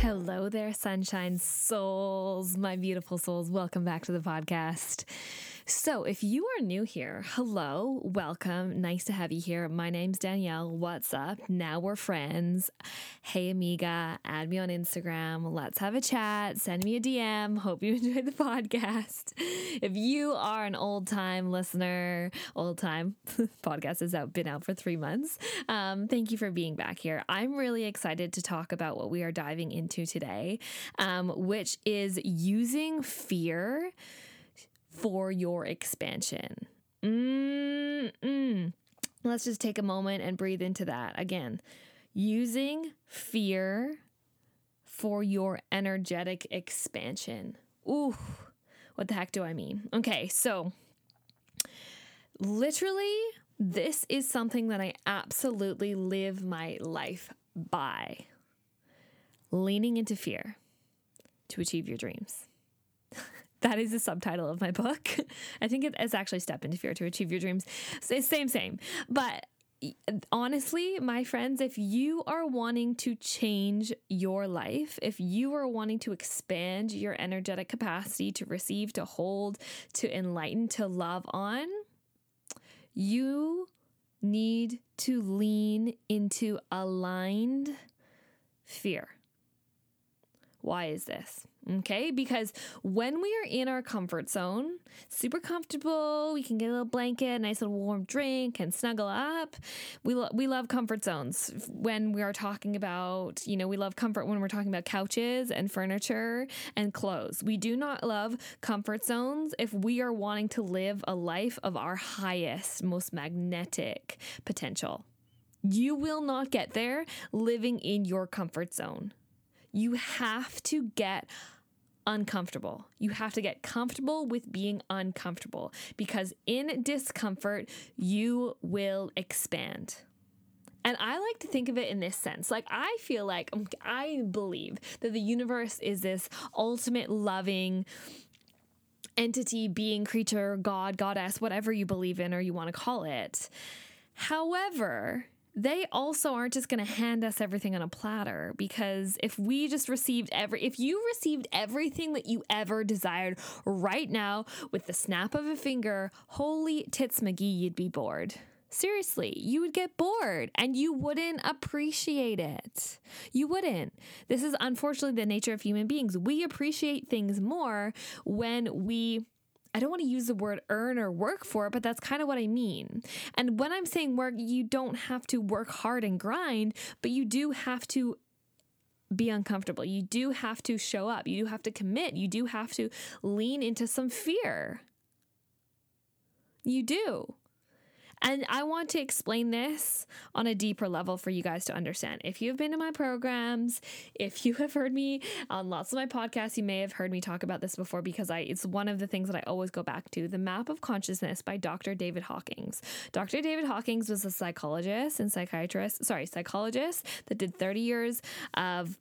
Hello there, sunshine souls, my beautiful souls. Welcome back to the podcast. So, if you are new here, hello, welcome. Nice to have you here. My name's Danielle. What's up? Now we're friends. Hey, amiga, add me on Instagram. Let's have a chat. Send me a DM. Hope you enjoyed the podcast. If you are an old time listener, old time podcast has been out for three months. Um, thank you for being back here. I'm really excited to talk about what we are diving into today, um, which is using fear for your expansion. Mm-mm. Let's just take a moment and breathe into that again. Using fear for your energetic expansion. Ooh, what the heck do I mean? Okay, so literally, this is something that I absolutely live my life by leaning into fear to achieve your dreams. That is the subtitle of my book. I think it's actually Step into Fear to Achieve Your Dreams. Same, same. But honestly, my friends, if you are wanting to change your life, if you are wanting to expand your energetic capacity to receive, to hold, to enlighten, to love on, you need to lean into aligned fear. Why is this? Okay, because when we are in our comfort zone, super comfortable, we can get a little blanket, nice little warm drink, and snuggle up. We lo- we love comfort zones when we are talking about, you know, we love comfort when we're talking about couches and furniture and clothes. We do not love comfort zones if we are wanting to live a life of our highest, most magnetic potential. You will not get there living in your comfort zone. You have to get uncomfortable. You have to get comfortable with being uncomfortable because in discomfort, you will expand. And I like to think of it in this sense. Like, I feel like, um, I believe that the universe is this ultimate loving entity, being, creature, God, goddess, whatever you believe in or you want to call it. However, they also aren't just going to hand us everything on a platter because if we just received every if you received everything that you ever desired right now with the snap of a finger holy tits mcgee you'd be bored Seriously, you would get bored and you wouldn't appreciate it. You wouldn't. This is unfortunately the nature of human beings. We appreciate things more when we I don't want to use the word earn or work for it, but that's kind of what I mean. And when I'm saying work, you don't have to work hard and grind, but you do have to be uncomfortable. You do have to show up. You do have to commit. You do have to lean into some fear. You do. And I want to explain this on a deeper level for you guys to understand. If you've been to my programs, if you have heard me on lots of my podcasts, you may have heard me talk about this before because I it's one of the things that I always go back to. The Map of Consciousness by Dr. David Hawkins. Dr. David Hawkins was a psychologist and psychiatrist, sorry, psychologist that did 30 years of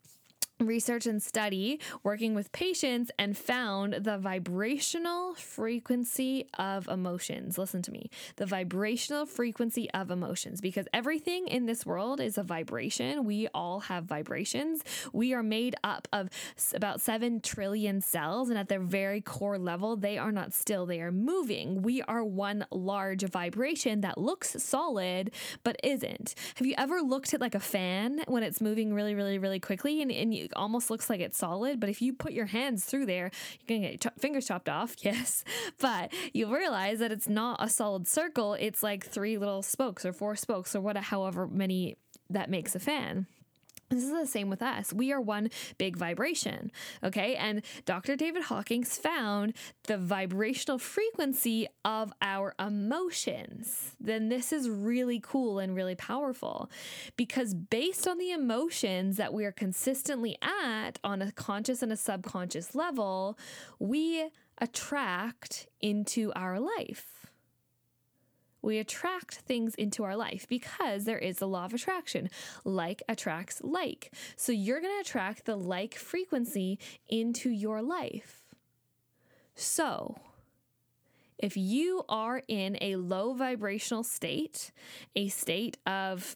research and study working with patients and found the vibrational frequency of emotions. Listen to me. The vibrational frequency of emotions because everything in this world is a vibration. We all have vibrations. We are made up of about 7 trillion cells and at their very core level they are not still, they are moving. We are one large vibration that looks solid but isn't. Have you ever looked at like a fan when it's moving really really really quickly and, and you almost looks like it's solid, but if you put your hands through there, you're gonna get ch- fingers chopped off. Yes, but you realize that it's not a solid circle. It's like three little spokes or four spokes or what, however many that makes a fan. This is the same with us. We are one big vibration. Okay. And Dr. David Hawkins found the vibrational frequency of our emotions. Then this is really cool and really powerful because based on the emotions that we are consistently at on a conscious and a subconscious level, we attract into our life we attract things into our life because there is the law of attraction. Like attracts like. So you're going to attract the like frequency into your life. So, if you are in a low vibrational state, a state of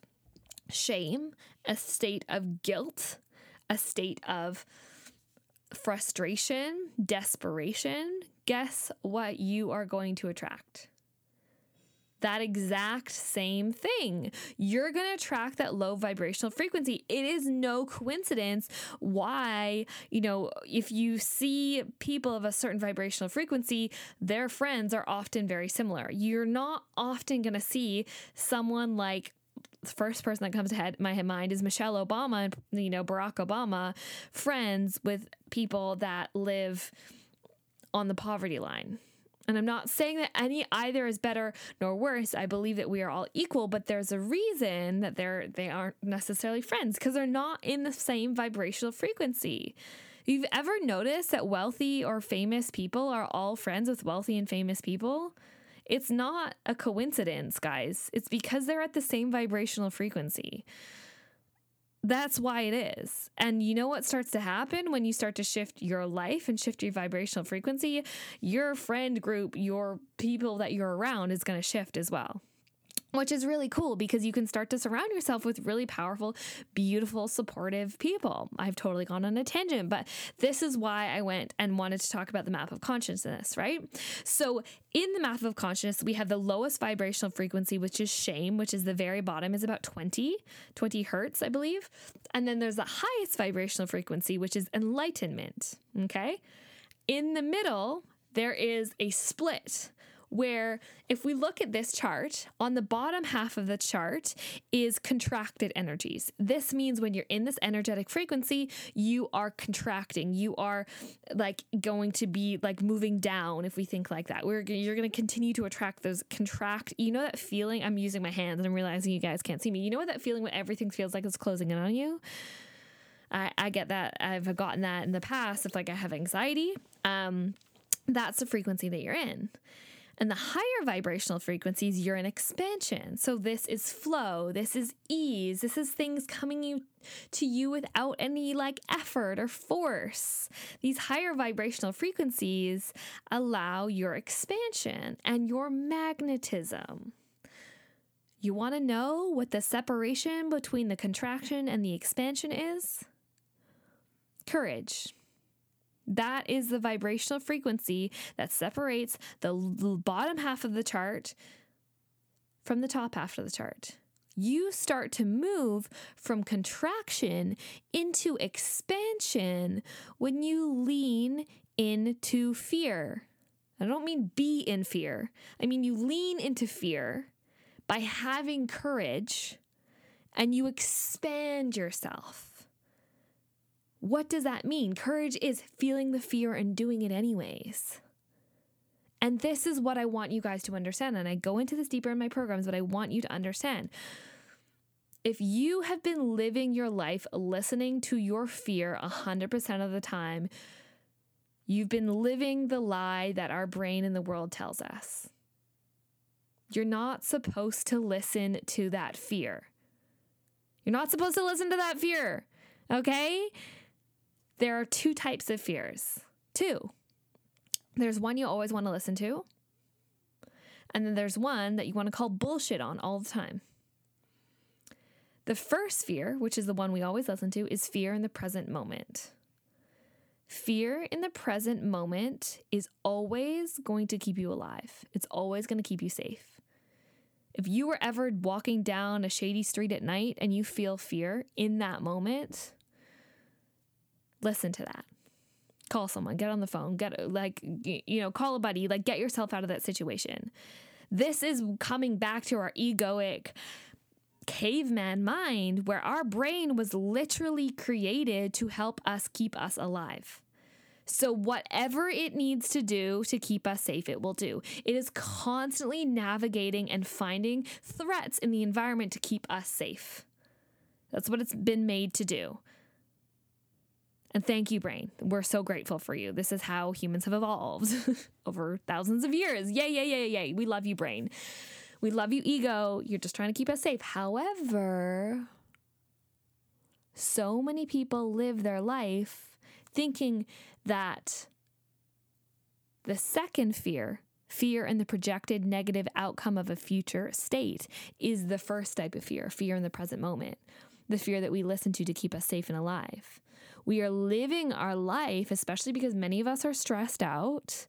shame, a state of guilt, a state of frustration, desperation, guess what you are going to attract? That exact same thing. You're going to attract that low vibrational frequency. It is no coincidence why, you know, if you see people of a certain vibrational frequency, their friends are often very similar. You're not often going to see someone like the first person that comes to head my mind is Michelle Obama and you know Barack Obama friends with people that live on the poverty line and I'm not saying that any either is better nor worse. I believe that we are all equal, but there's a reason that they're they aren't necessarily friends because they're not in the same vibrational frequency. You've ever noticed that wealthy or famous people are all friends with wealthy and famous people? It's not a coincidence, guys. It's because they're at the same vibrational frequency that's why it is. And you know what starts to happen when you start to shift your life and shift your vibrational frequency? Your friend group, your people that you're around is going to shift as well which is really cool because you can start to surround yourself with really powerful, beautiful, supportive people. I've totally gone on a tangent, but this is why I went and wanted to talk about the map of consciousness, right? So, in the map of consciousness, we have the lowest vibrational frequency, which is shame, which is the very bottom, is about 20, 20 hertz, I believe. And then there's the highest vibrational frequency, which is enlightenment, okay? In the middle, there is a split where if we look at this chart, on the bottom half of the chart is contracted energies. This means when you're in this energetic frequency, you are contracting. You are like going to be like moving down if we think like that. We're you're going to continue to attract those contract. You know that feeling? I'm using my hands and I'm realizing you guys can't see me. You know what that feeling when everything feels like it's closing in on you? I, I get that. I've gotten that in the past if like I have anxiety. Um, that's the frequency that you're in. And the higher vibrational frequencies, you're in expansion. So this is flow, this is ease, this is things coming you to you without any like effort or force. These higher vibrational frequencies allow your expansion and your magnetism. You want to know what the separation between the contraction and the expansion is? Courage. That is the vibrational frequency that separates the bottom half of the chart from the top half of the chart. You start to move from contraction into expansion when you lean into fear. I don't mean be in fear, I mean you lean into fear by having courage and you expand yourself. What does that mean? Courage is feeling the fear and doing it anyways. And this is what I want you guys to understand. And I go into this deeper in my programs, but I want you to understand. If you have been living your life listening to your fear 100% of the time, you've been living the lie that our brain and the world tells us. You're not supposed to listen to that fear. You're not supposed to listen to that fear, okay? There are two types of fears. Two. There's one you always want to listen to, and then there's one that you want to call bullshit on all the time. The first fear, which is the one we always listen to, is fear in the present moment. Fear in the present moment is always going to keep you alive. It's always going to keep you safe. If you were ever walking down a shady street at night and you feel fear in that moment, listen to that. Call someone, get on the phone, get like, you know, call a buddy, like get yourself out of that situation. This is coming back to our egoic caveman mind where our brain was literally created to help us keep us alive. So, whatever it needs to do to keep us safe, it will do. It is constantly navigating and finding threats in the environment to keep us safe. That's what it's been made to do. And thank you, brain. We're so grateful for you. This is how humans have evolved over thousands of years. Yay, yay, yay, yay. We love you, brain. We love you, ego. You're just trying to keep us safe. However, so many people live their life thinking that the second fear, fear in the projected negative outcome of a future state, is the first type of fear, fear in the present moment, the fear that we listen to to keep us safe and alive. We are living our life, especially because many of us are stressed out,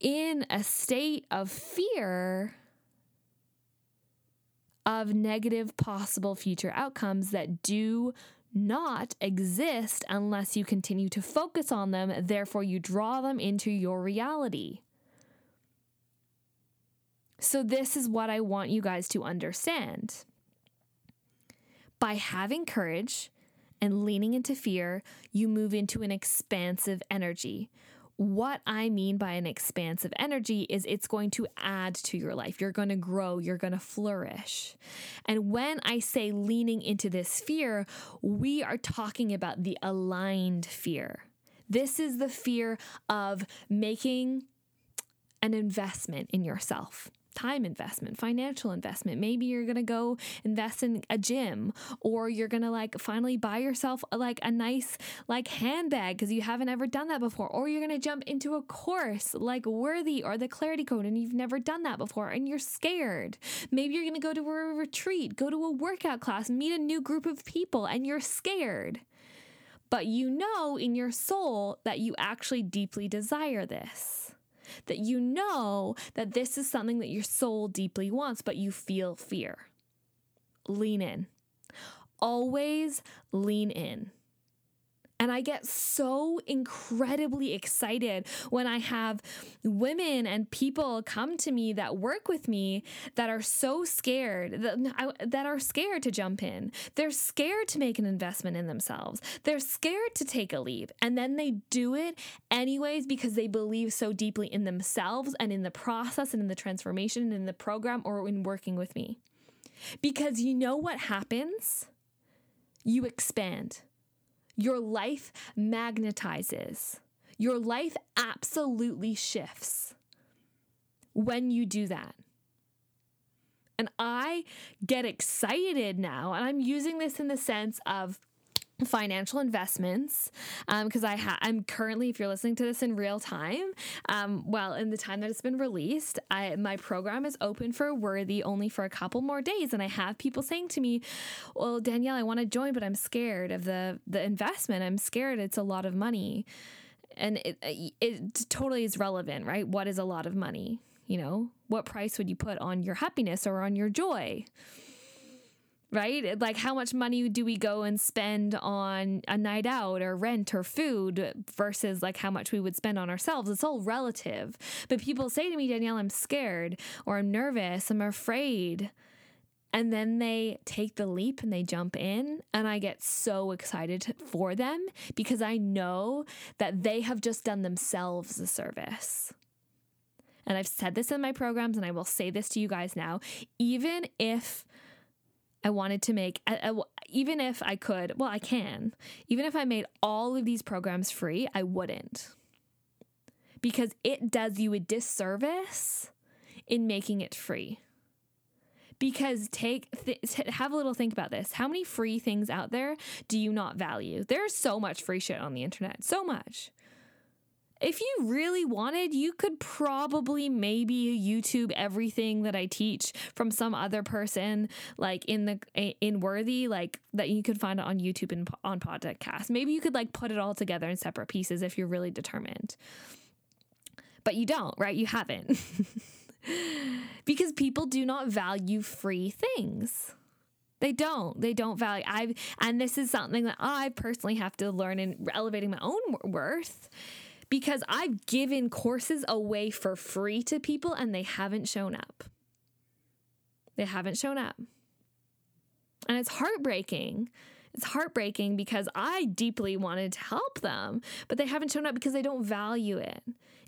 in a state of fear of negative possible future outcomes that do not exist unless you continue to focus on them. Therefore, you draw them into your reality. So, this is what I want you guys to understand. By having courage and leaning into fear, you move into an expansive energy what I mean by an expansive energy is it's going to add to your life. You're going to grow, you're going to flourish. And when I say leaning into this fear, we are talking about the aligned fear. This is the fear of making an investment in yourself time investment, financial investment. Maybe you're going to go invest in a gym or you're going to like finally buy yourself a, like a nice like handbag because you haven't ever done that before or you're going to jump into a course like Worthy or the Clarity Code and you've never done that before and you're scared. Maybe you're going to go to a retreat, go to a workout class, meet a new group of people and you're scared. But you know in your soul that you actually deeply desire this that you know that this is something that your soul deeply wants, but you feel fear. Lean in. Always lean in. And I get so incredibly excited when I have women and people come to me that work with me that are so scared, that, that are scared to jump in. They're scared to make an investment in themselves. They're scared to take a leap. And then they do it anyways because they believe so deeply in themselves and in the process and in the transformation and in the program or in working with me. Because you know what happens? You expand your life magnetizes. Your life absolutely shifts when you do that. And I get excited now, and I'm using this in the sense of financial investments because um, I ha- I'm currently if you're listening to this in real time um, well in the time that it's been released I, my program is open for worthy only for a couple more days and I have people saying to me well Danielle I want to join but I'm scared of the the investment. I'm scared it's a lot of money. And it, it totally is relevant right? What is a lot of money? You know what price would you put on your happiness or on your joy right? Like, how much money do we go and spend on a night out or rent or food versus like how much we would spend on ourselves? It's all relative. But people say to me, Danielle, I'm scared or I'm nervous, I'm afraid. And then they take the leap and they jump in. And I get so excited for them because I know that they have just done themselves a service. And I've said this in my programs, and I will say this to you guys now. Even if I wanted to make, even if I could, well, I can, even if I made all of these programs free, I wouldn't. Because it does you a disservice in making it free. Because take th- have a little think about this. How many free things out there do you not value? There's so much free shit on the internet. So much if you really wanted, you could probably maybe YouTube everything that I teach from some other person, like in the in Worthy, like that you could find it on YouTube and on podcast. Maybe you could like put it all together in separate pieces if you're really determined. But you don't, right? You haven't. because people do not value free things. They don't. They don't value. I've and this is something that I personally have to learn in elevating my own worth because I've given courses away for free to people and they haven't shown up. They haven't shown up. And it's heartbreaking. It's heartbreaking because I deeply wanted to help them, but they haven't shown up because they don't value it.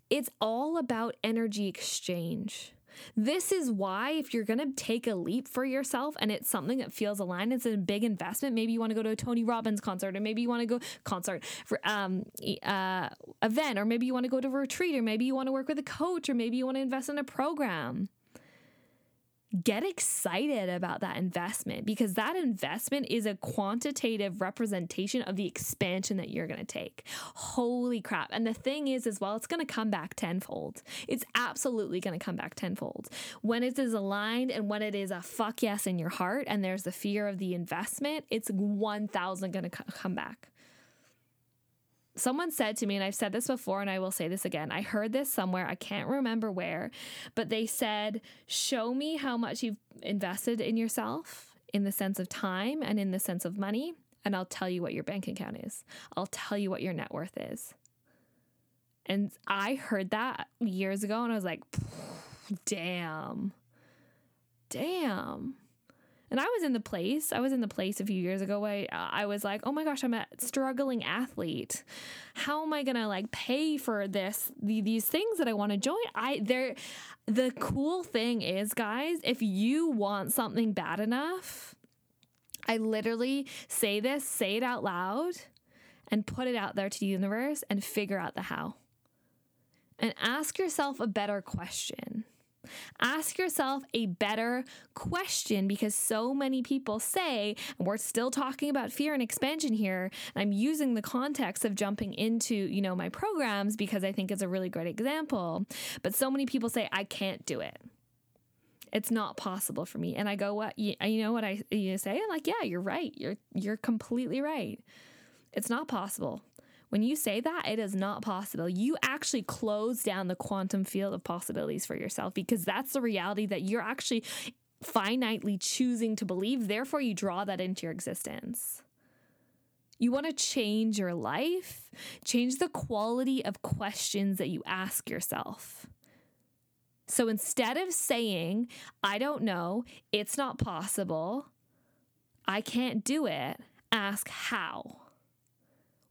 It's all about energy exchange. This is why, if you're going to take a leap for yourself and it's something that feels aligned, it's a big investment. Maybe you want to go to a Tony Robbins concert, or maybe you want to go concert for um uh, event, or maybe you want to go to a retreat, or maybe you want to work with a coach, or maybe you want to invest in a program get excited about that investment because that investment is a quantitative representation of the expansion that you're going to take. Holy crap. And the thing is, as well, it's going to come back tenfold. It's absolutely going to come back tenfold. When it is aligned and when it is a fuck yes in your heart and there's the fear of the investment, it's 1000 going to come back someone said to me, and I've said this before and I will say this again. I heard this somewhere, I can't remember where, but they said, Show me how much you've invested in yourself in the sense of time and in the sense of money, and I'll tell you what your bank account is. I'll tell you what your net worth is. And I heard that years ago and I was like, damn. Damn. And I was in the place, I was in the place a few years ago where I, uh, was like, oh my gosh, I'm a struggling athlete. How am I going to like pay for this, the, these things that I want to join? I, there, the cool thing is, guys, if you want something bad enough, I literally say this, say it out loud, and put it out there to the universe and figure out the how. And ask yourself a better question Ask yourself a better question because so many people say, and we're still talking about fear and expansion here. And I'm using the context of jumping into, you know, my programs because I think it's a really great example. But so many people say, I can't do it. It's not possible for me. And I go, what you, you know what I you say? I'm like, yeah, you're right. You're you're completely right. It's not possible. When you say that, it is not possible. You actually close down the quantum field of possibilities for yourself because that's the reality that you're actually finitely choosing to believe. Therefore, you draw that into your existence. You want to change your life, change the quality of questions that you ask yourself. So instead of saying, I don't know, it's not possible, I can't do it, ask how.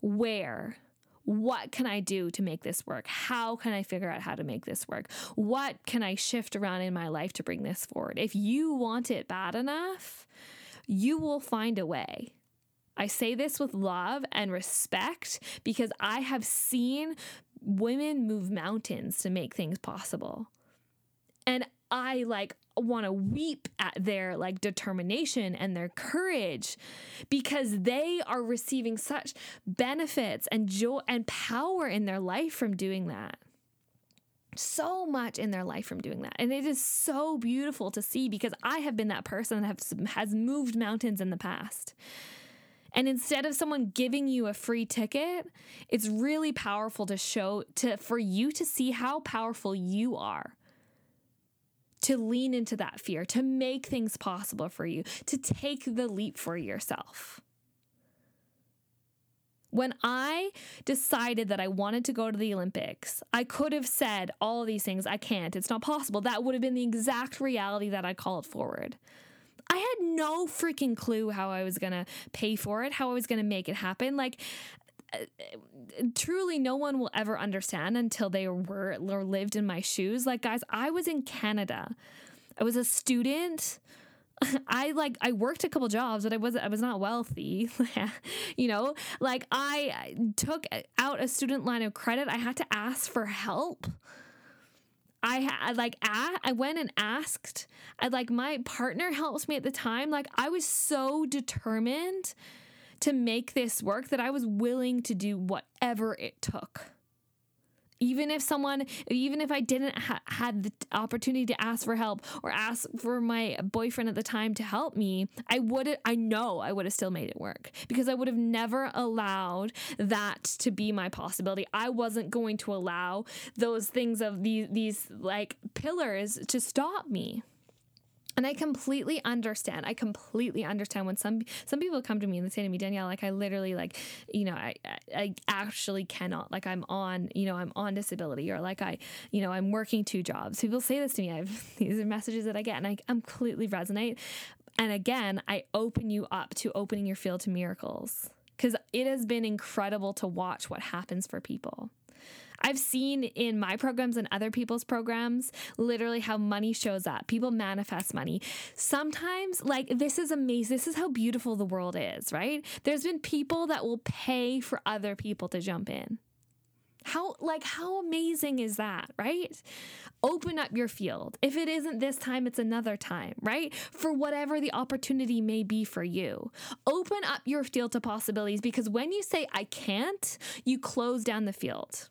Where? What can I do to make this work? How can I figure out how to make this work? What can I shift around in my life to bring this forward? If you want it bad enough, you will find a way. I say this with love and respect because I have seen women move mountains to make things possible. And I like want to weep at their like determination and their courage because they are receiving such benefits and joy and power in their life from doing that. So much in their life from doing that. And it is so beautiful to see because i have been that person that have, has moved mountains in the past. And instead of someone giving you a free ticket it's really powerful to show to for you to see how powerful you are to lean into that fear, to make things possible for you, to take the leap for yourself. When I decided that I wanted to go to the Olympics, I could have said all these things. I can't. It's not possible. That would have been the exact reality that I called forward. I had no freaking clue how I was to pay for it, how I was to make it happen. Like, truly no one will ever understand until they were or lived in my shoes. Like guys, I was in Canada. I was a student. I like I worked a couple jobs, but I was I was not wealthy. you know, like I took out a student line of credit. I had to ask for help. I had like I, I went and asked. I like my partner helps me at the time. Like I was so determined to make this work that I was willing to do whatever it took. Even if someone even if i didn't ha- had the opportunity to ask for help or ask for my boyfriend at the time to help me i would i know i would have still made it work because i would have never allowed that to be my possibility. I wasn't going to allow those things of these these like pillars to stop me and I completely understand. I completely understand when some some people come to me and they say to me, Danielle, like I literally like, you know, I I actually cannot. Like I'm on, you know, I'm on disability or like I, you know, I'm working two jobs. People say this to me. I've these are messages that I get and I completely resonate. And again, I open you up to opening your field to miracles because it has been incredible to watch what happens for people. I've seen in my programs and other people's programs literally how money shows up. People manifest money. Sometimes, like, this is amazing. This is how beautiful the world is, right? There's been people that will pay for other people to jump in. How like how amazing is that, right? Open up your field. If it isn't this time, it's another time, right? For whatever the opportunity may be for you. Open up your field to possibilities because when you say I can't, you close down the field.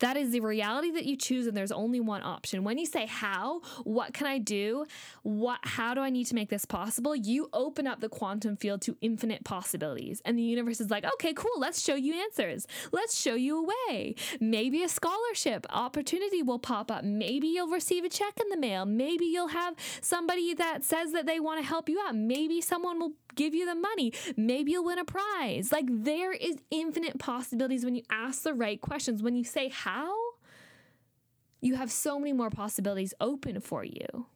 That is the reality that you choose, and there's only one option. When you say how, what can I do? What how do I need to make this possible? You open up the quantum field to infinite possibilities. And the universe is like, okay, cool, let's show you answers. Let's show you a way. Maybe a scholarship opportunity will pop up. Maybe you'll receive a check in the mail. Maybe you'll have somebody that says that they want to help you out. Maybe someone will give you the money. Maybe you'll win a prize. Like there is infinite possibilities when you ask the right questions. When you say how, you have so many more possibilities open for you.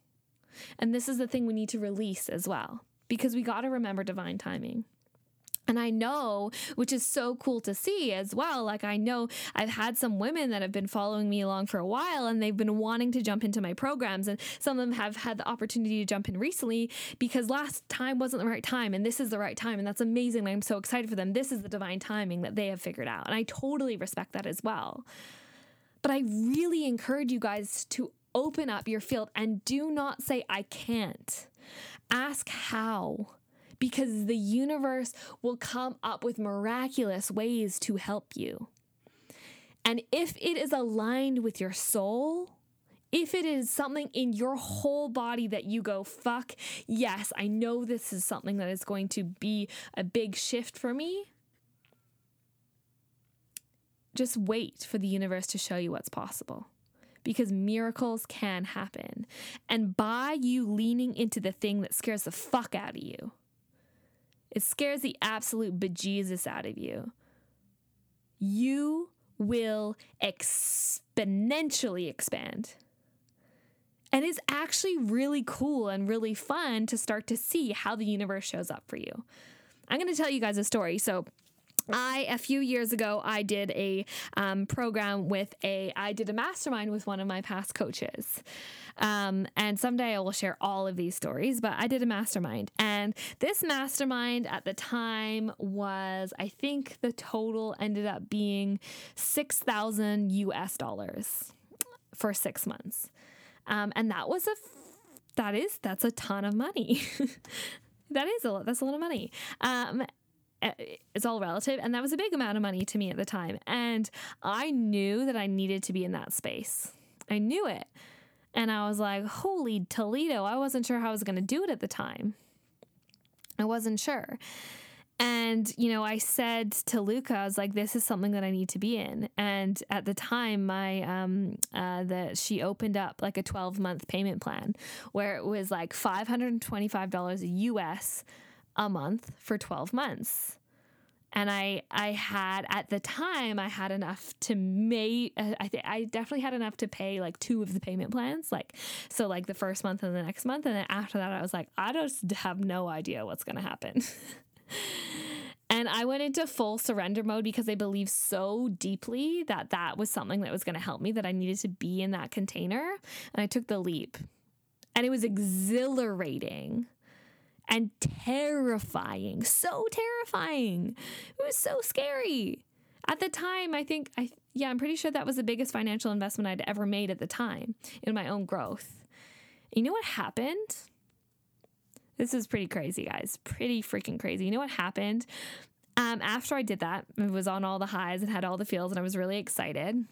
And this is the thing we need to release as well, because we got to remember divine timing. And I know, which is so cool to see as well. Like, I know I've had some women that have been following me along for a while and they've been wanting to jump into my programs. And some of them have had the opportunity to jump in recently because last time wasn't the right time and this is the right time. And that's amazing. I'm so excited for them. This is the divine timing that they have figured out. And I totally respect that as well. But I really encourage you guys to open up your field and do not say, I can't. Ask how because the universe will come up with miraculous ways to help you. And if it is aligned with your soul, if it is something in your whole body that you go, fuck, yes, I know this is something that is going to be a big shift for me, just wait for the universe to show you what's possible because miracles can happen. And by you leaning into the thing that scares the fuck out of you, it scares the absolute bejesus out of you. You will exponentially expand. And it's actually really cool and really fun to start to see how the universe shows up for you. I'm going to tell you guys a story. So, I a few years ago I did a um, program with a I did a mastermind with one of my past coaches. Um, and someday I will share all of these stories, but I did a mastermind. And this mastermind at the time was, I think the total ended up being 6,000 US dollars for six months. Um, and that was a, that is, that's a ton of money. that is a lot, that's a lot of money. Um, it's all relative and that was a big amount of money to me at the time and i knew that i needed to be in that space i knew it and I was like, holy Toledo, I wasn't sure how I was going to do it at the time. I wasn't sure. And, you know, I said to Luca, I was like, this is something that I need to be in. And at the time, my, um, uh, that she opened up like a 12 month payment plan where it was like $525 US a month for 12 months and I I had at the time I had enough to make uh, I think I definitely had enough to pay like two of the payment plans like so like the first month and the next month and then after that I was like I just have no idea what's going to happen. and I went into full surrender mode because I believed so deeply that that was something that was going to help me that I needed to be in that container and I took the leap. And it was exhilarating and terrifying. So terrifying. It was so scary. At the time, I think I yeah, I'm pretty sure that was the biggest financial investment I'd ever made at the time in my own growth. You know what happened? This is pretty crazy, guys. Pretty freaking crazy. You know what happened? Um, after I did that, it was on all the highs and had all the feels, and I was really excited.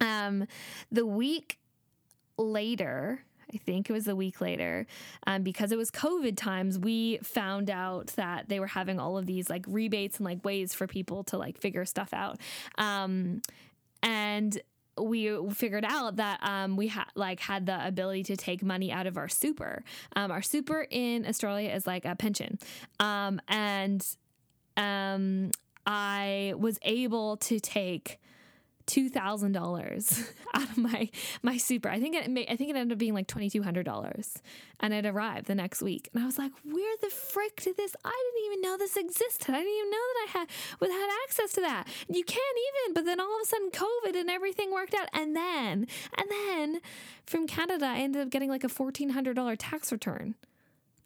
Um, the week later, I think it was a week later, um, because it was COVID times, we found out that they were having all of these like rebates and like ways for people to like figure stuff out. Um, and we figured out that um, we had like had the ability to take money out of our super. Um, our super in Australia is like a pension, um, and um, I was able to take two thousand dollars out of my my super. I think it may, I think it ended up being like twenty two hundred dollars, and it arrived the next week. And I was like, "Where the frick did this? I didn't even know this existed. I didn't even know that I had had access to that. You can't even." But then all of a sudden, COVID and everything worked out, and then and then from Canada, I ended up getting like a fourteen hundred dollar tax return.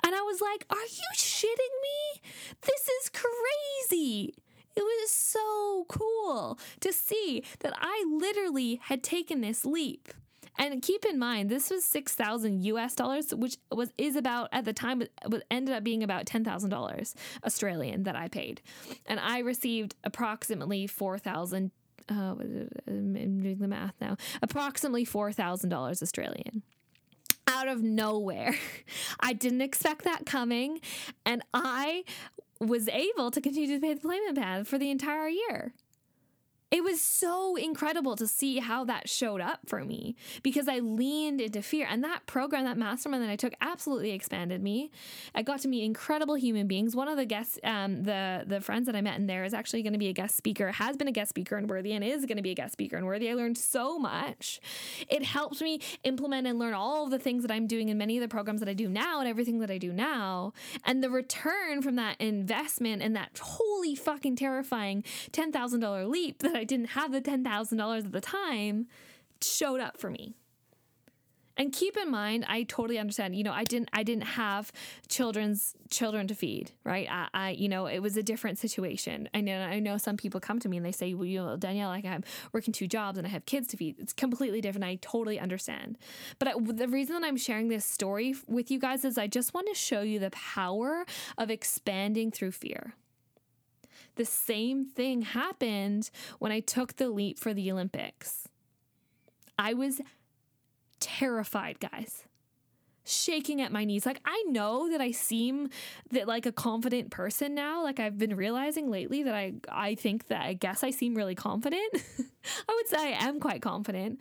And I was like, are you shitting me? This is crazy. It was so cool to see that I literally had taken this leap. And keep in mind, this was six thousand U.S. dollars, which was is about at the time was ended up being about ten thousand dollars Australian that I paid, and I received approximately four thousand. Uh, I'm doing the math now. Approximately four thousand dollars Australian out of nowhere. I didn't expect that coming, and I was able to continue to pay the payment plan for the entire year it was so incredible to see how that showed up for me because I leaned into fear. And that program, that mastermind that I took, absolutely expanded me. I got to meet incredible human beings. One of the guests, um, the the friends that I met in there, is actually going to be a guest speaker. Has been a guest speaker in Worthy, and is going to be a guest speaker in Worthy. I learned so much. It helped me implement and learn all of the things that I'm doing in many of the programs that I do now, and everything that I do now. And the return from that investment and that holy fucking terrifying ten thousand dollar leap that I didn't have the $10,000 at the time showed up for me. And keep in mind, I totally understand. You know, I didn't, I didn't have children's children to feed, right? I, I, you know, it was a different situation. I know, I know some people come to me and they say, "Well, you know, Danielle, like I'm working two jobs and I have kids to feed." It's completely different. I totally understand. But I, the reason that I'm sharing this story with you guys is I just want to show you the power of expanding through fear. The same thing happened when I took the leap for the Olympics. I was terrified, guys. Shaking at my knees. Like I know that I seem that like a confident person now. Like I've been realizing lately that I I think that I guess I seem really confident. I would say I am quite confident.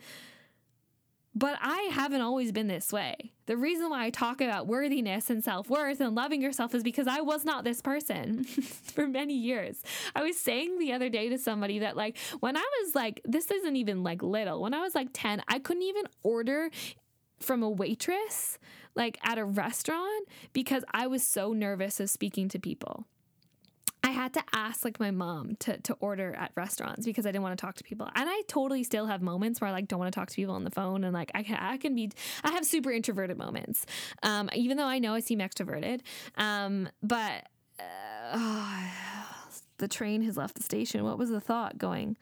But I haven't always been this way. The reason why I talk about worthiness and self worth and loving yourself is because I was not this person for many years. I was saying the other day to somebody that, like, when I was like, this isn't even like little, when I was like 10, I couldn't even order from a waitress like at a restaurant because I was so nervous of speaking to people. I had to ask like my mom to to order at restaurants because I didn't want to talk to people. And I totally still have moments where I like don't want to talk to people on the phone and like I can I can be I have super introverted moments. Um, even though I know I seem extroverted. Um, but uh, oh, the train has left the station. What was the thought going?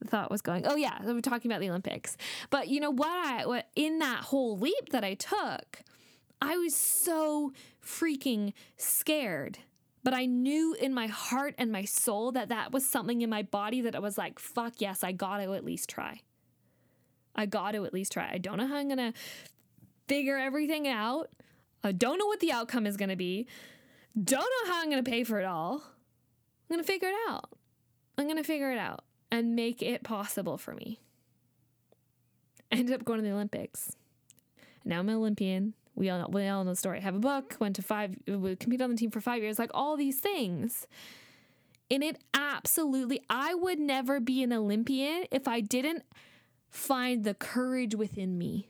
the thought was going, oh yeah, we're talking about the Olympics. But you know what I what in that whole leap that I took, I was so freaking scared but I knew in my heart and my soul that that was something in my body that I was like, fuck yes, I got to at least try. I got to at least try. I don't know how I'm going to figure everything out. I don't know what the outcome is going to be. Don't know how I'm going to pay for it all. I'm going to figure it out. I'm going to figure it out and make it possible for me. I ended up going to the Olympics. Now I'm an Olympian we all know, we all know the story. Have a book, mm-hmm. went to five, competed on the team for five years, like all these things. And it absolutely, I would never be an Olympian if I didn't find the courage within me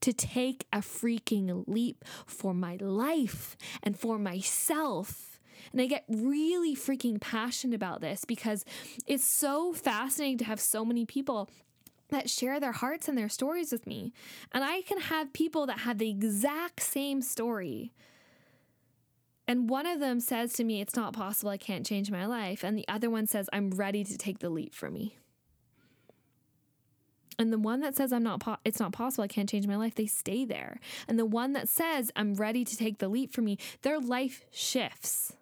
to take a freaking leap for my life and for myself. And I get really freaking passionate about this because it's so fascinating to have so many people that share their hearts and their stories with me. And I can have people that have the exact same story And one of them says to me, It's not possible. I can't change my life. And the other one says, I'm ready to take the leap for me. And the one that says I'm not po- it's not possible, I can't change my life, they stay there. And the one that says I'm ready to take the leap for me, their life shifts.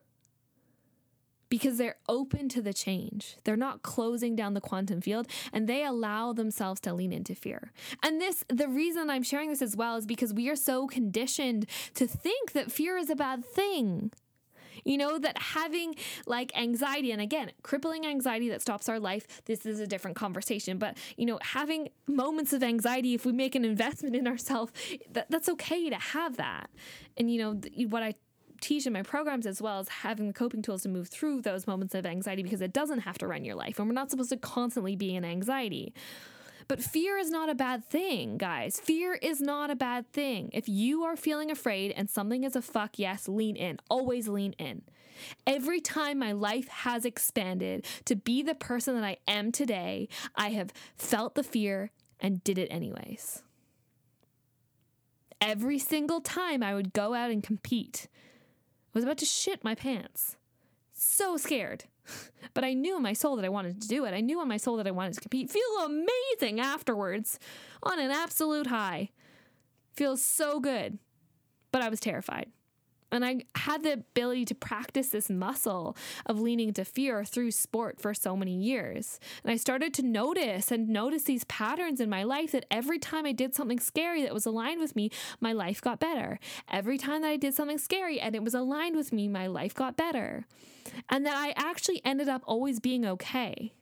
Because they're open to the change. They're not closing down the quantum field and they allow themselves to lean into fear. And this, the reason I'm sharing this as well is because we are so conditioned to think that fear is a bad thing. You know, that having like anxiety, and again, crippling anxiety that stops our life, this is a different conversation. But, you know, having moments of anxiety, if we make an investment in ourselves, that, that's okay to have that. And, you know, what I teach in my programs as well as having the coping tools to move through those moments of anxiety because it doesn't have to run your life and we're not supposed to constantly be in anxiety. But fear is not a bad thing, guys. Fear is not a bad thing. If you are feeling afraid and something is a fuck yes, lean in. Always lean in. Every time my life has expanded to be the person that I am today, I have felt the fear and did it anyways. Every single time I would go out and compete, was about to shit my pants. So scared. But I knew in my soul that I wanted to do it. I knew in my soul that I wanted to compete. Feel amazing afterwards on an absolute high. Feels so good. But I was terrified. And I had the ability to practice this muscle of leaning into fear through sport for so many years. And I started to notice and notice these patterns in my life that every time I did something scary that was aligned with me, my life got better. Every time that I did something scary and it was aligned with me, my life got better and that I actually ended up always being okay.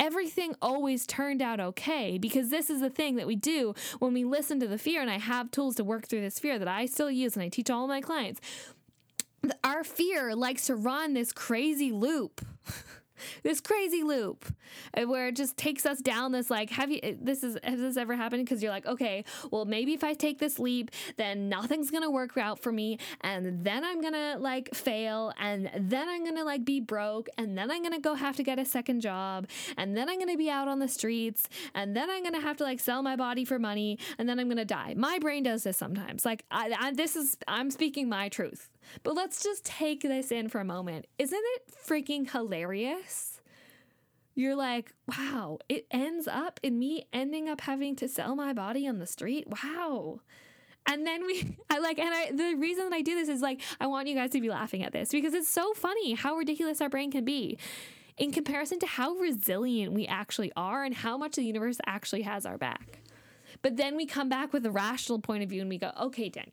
Everything always turned out okay because this is the thing that we do when we listen to the fear. And I have tools to work through this fear that I still use and I teach all my clients. Our fear likes to run this crazy loop. this crazy loop uh, where it just takes us down this like have you this is has this ever happened? Because you're like okay well maybe if i take this leap then nothing's gonna work out for me and then i'm gonna like fail and then i'm gonna like be broke and then i'm gonna go have to get a second job and then i'm gonna be out on the streets and then i'm gonna have to like sell my body for money and then i'm gonna die. My brain does this sometimes. Like I, I this is i'm speaking my truth but let's just take this in for a moment. Isn't it freaking hilarious? You're like, wow, it ends up in me ending up having to sell my body on the street. Wow. And then we, I like, and I, the reason that I do this is like, I want you guys to be laughing at this because it's so funny how ridiculous our brain can be in comparison to how resilient we actually are and how much the universe actually has our back. But then we come back with a rational point of view and we go, okay, Danielle,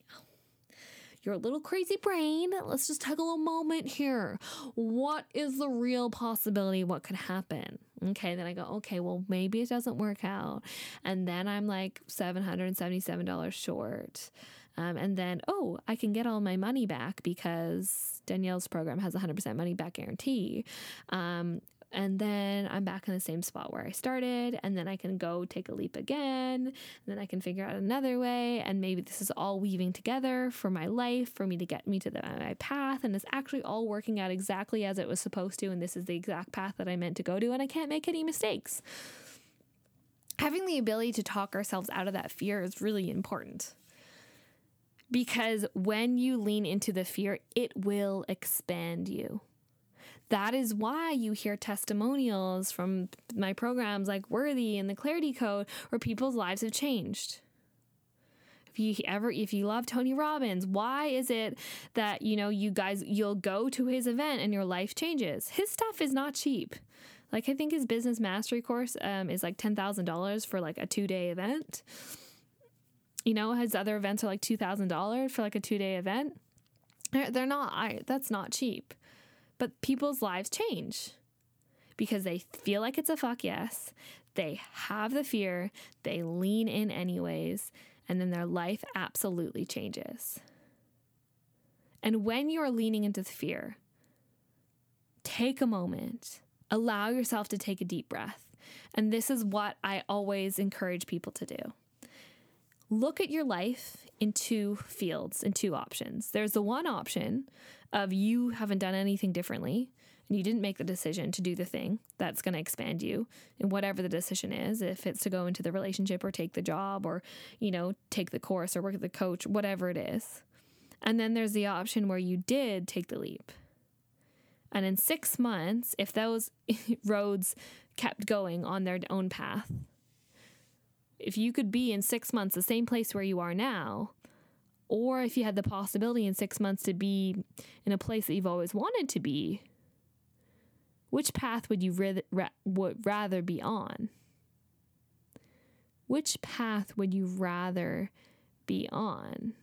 your little crazy brain, let's just take a little moment here. What is the real possibility? What could happen? Okay, then I go, okay, well, maybe it doesn't work out. And then I'm like $777 short. Um, and then, oh, I can get all my money back because Danielle's program has 100% money back guarantee. Um, and then I'm back in the same spot where I started, and then I can go take a leap again, and then I can figure out another way, and maybe this is all weaving together for my life, for me to get me to the, my path, and it's actually all working out exactly as it was supposed to, and this is the exact path that I meant to go to, and I can't make any mistakes. Having the ability to talk ourselves out of that fear is really important. Because when you lean into the fear, it will expand you that is why you hear testimonials from my programs like Worthy and the Clarity Code where people's lives have changed. If you ever if you love Tony Robbins, why is it that you know you guys you'll go to his event and your life changes? His stuff is not cheap. Like I think his business mastery course um, is like ten thousand dollars for like a two day event. You know, his other events are like two thousand dollars for like a two day event. They're, they're not. I that's not cheap. But people's lives change because they feel like it's a fuck yes. They have the fear, they lean in anyways, and then their life absolutely changes. And when you are leaning into the fear, take a moment, allow yourself to take a deep breath. And this is what I always encourage people to do. Look at your life in two fields, in two options. There's the one option of you haven't done anything differently and you didn't make the decision to do the thing that's going to expand you and whatever the decision is if it's to go into the relationship or take the job or you know take the course or work with the coach whatever it is And then there's the option where you did take the leap. And in six months, if those roads kept going on their own path, if you could be in six months the same place where you are now, or if you had the possibility in six months to be in a place that you've always wanted to be, which path would you ra- would rather be on? Which path would you rather be on?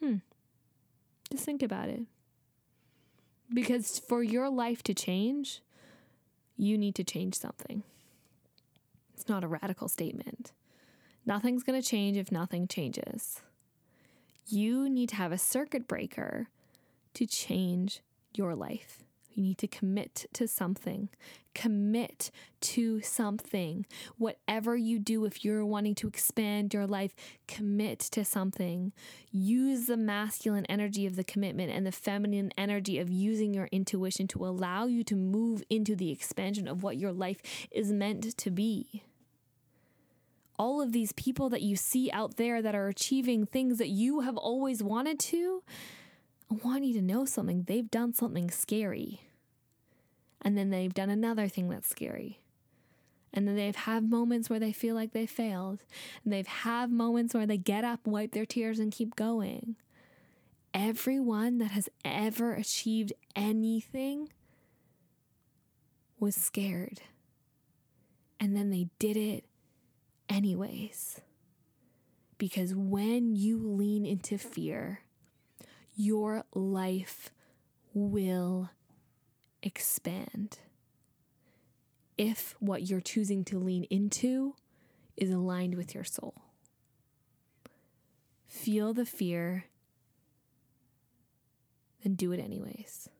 Hmm. Just think about it. Because for your life to change, you need to change something. Not a radical statement. Nothing's going to change if nothing changes. You need to have a circuit breaker to change your life. You need to commit to something. Commit to something. Whatever you do, if you're wanting to expand your life, commit to something. Use the masculine energy of the commitment and the feminine energy of using your intuition to allow you to move into the expansion of what your life is meant to be all of these people that you see out there that are achieving things that you have always wanted to, I want you to know something. They've done something scary. And then they've done another thing that's scary. And then they've had moments where they feel like they failed. And they've had moments where they get up, wipe their tears, and keep going. Everyone that has ever achieved anything was scared. And then they did it anyways. Because when you lean into fear, your life will expand. If what you're choosing to lean into is aligned with your soul, feel the fear, then do it anyways and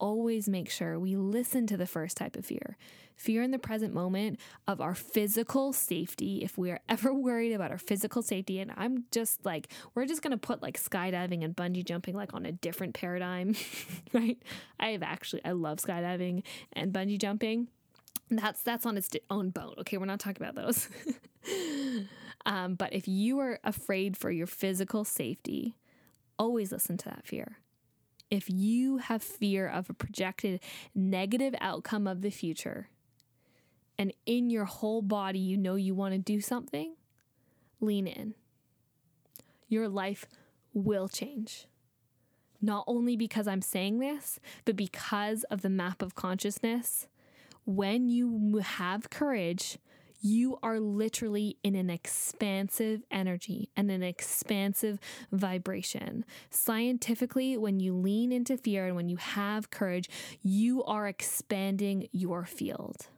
always make sure we listen to the first type of fear fear in the present moment of our physical safety. If we are ever worried about our physical safety, and I'm just like, we're just going to put like skydiving and bungee jumping like on a different paradigm, right? I have actually, I love skydiving and bungee jumping. That's that's on its own boat. Okay, we're not talking about those. um, but if you are afraid for your physical safety, always listen to that fear if you have fear of a projected negative outcome of the future, and in your whole body you know you want to do something, lean in. Your life will change. Not only because I'm saying this, but because of the map of consciousness. When you have courage, you are literally in an expansive energy and an expansive vibration. Scientifically, when you lean into fear and when you have courage, you are expanding your field.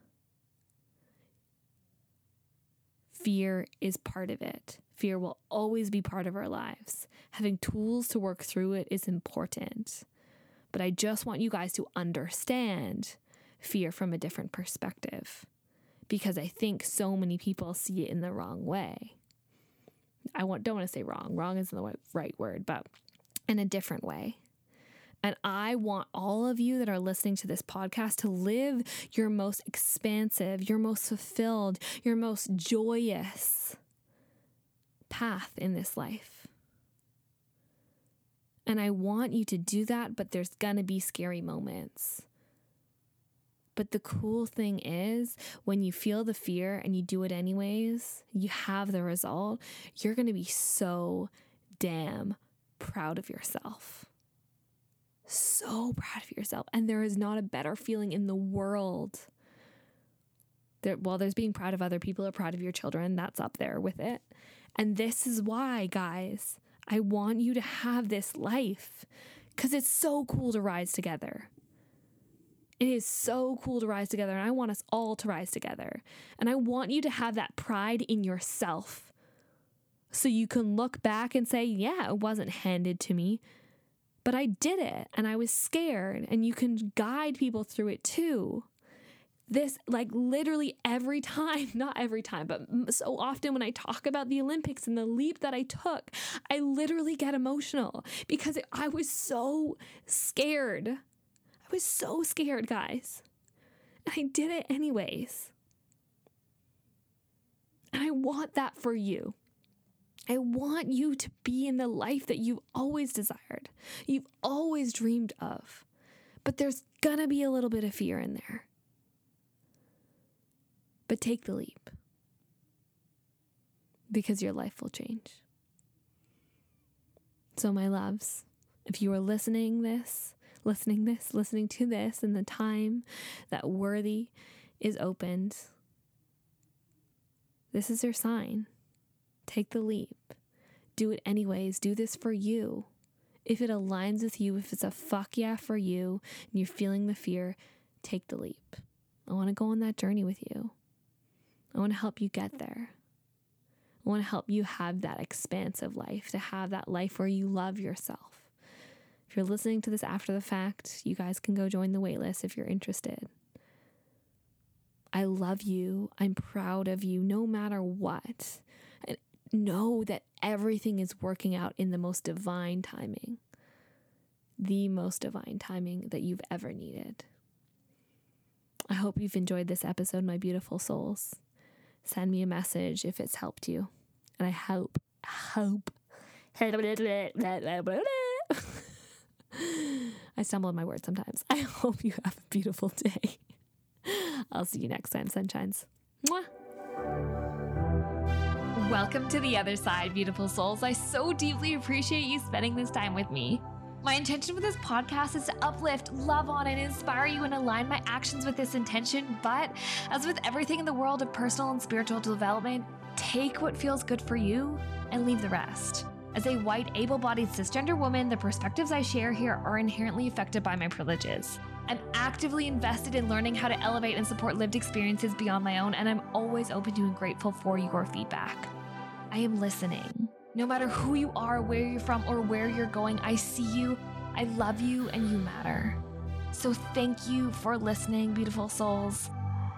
Fear is part of it. Fear will always be part of our lives. Having tools to work through it is important. But I just want you guys to understand fear from a different perspective because I think so many people see it in the wrong way. I want, don't want to say wrong, wrong isn't the right word, but in a different way. And I want all of you that are listening to this podcast to live your most expansive, your most fulfilled, your most joyous path in this life. And I want you to do that, but there's going to be scary moments. But the cool thing is, when you feel the fear and you do it anyways, you have the result, you're going to be so damn proud of yourself. So proud of yourself. And there is not a better feeling in the world. There, well, there's being proud of other people or proud of your children. That's up there with it. And this is why, guys, I want you to have this life because it's so cool to rise together. It is so cool to rise together, and I want us all to rise together. And I want you to have that pride in yourself so you can look back and say, yeah, it wasn't handed to me, but I did it and I was scared. And you can guide people through it too. This, like, literally every time, not every time, but so often when I talk about the Olympics and the leap that I took, I literally get emotional because I was so scared was so scared, guys. And I did it anyways. And I want that for you. I want you to be in the life that you've always desired, you've always dreamed of. But there's gonna be a little bit of fear in there. But take the leap because your life will change. So, my loves, if you are listening this, listening this, listening to this and the time that worthy is opened, this is your sign. Take the leap. Do it anyways. Do this for you. If it aligns with you, if it's a fuck yeah for you, and you're feeling the fear, take the leap. I want to go on that journey with you. I want to help you get there. I want to help you have that expansive life, to have that life where you love yourself. If you're listening to this after the fact, you guys can go join the waitlist if you're interested. I love you. I'm proud of you no matter what. And know that everything is working out in the most divine timing, the most divine timing that you've ever needed. I hope you've enjoyed this episode, my beautiful souls. Send me a message if it's helped you. And I hope, hope. I stumble on my words sometimes. I hope you have a beautiful day. I'll see you next time, sunshines. Mwah. Welcome to the other side, beautiful souls. I so deeply appreciate you spending this time with me. My intention with this podcast is to uplift, love on, and inspire you and align my actions with this intention. But as with everything in the world of personal and spiritual development, take what feels good for you and leave the rest. As a white, able bodied cisgender woman, the perspectives I share here are inherently affected by my privileges. I'm actively invested in learning how to elevate and support lived experiences beyond my own, and I'm always open to and grateful for your feedback. I am listening. No matter who you are, where you're from, or where you're going, I see you, I love you, and you matter. So thank you for listening, beautiful souls,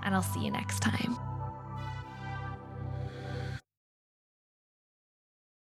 and I'll see you next time.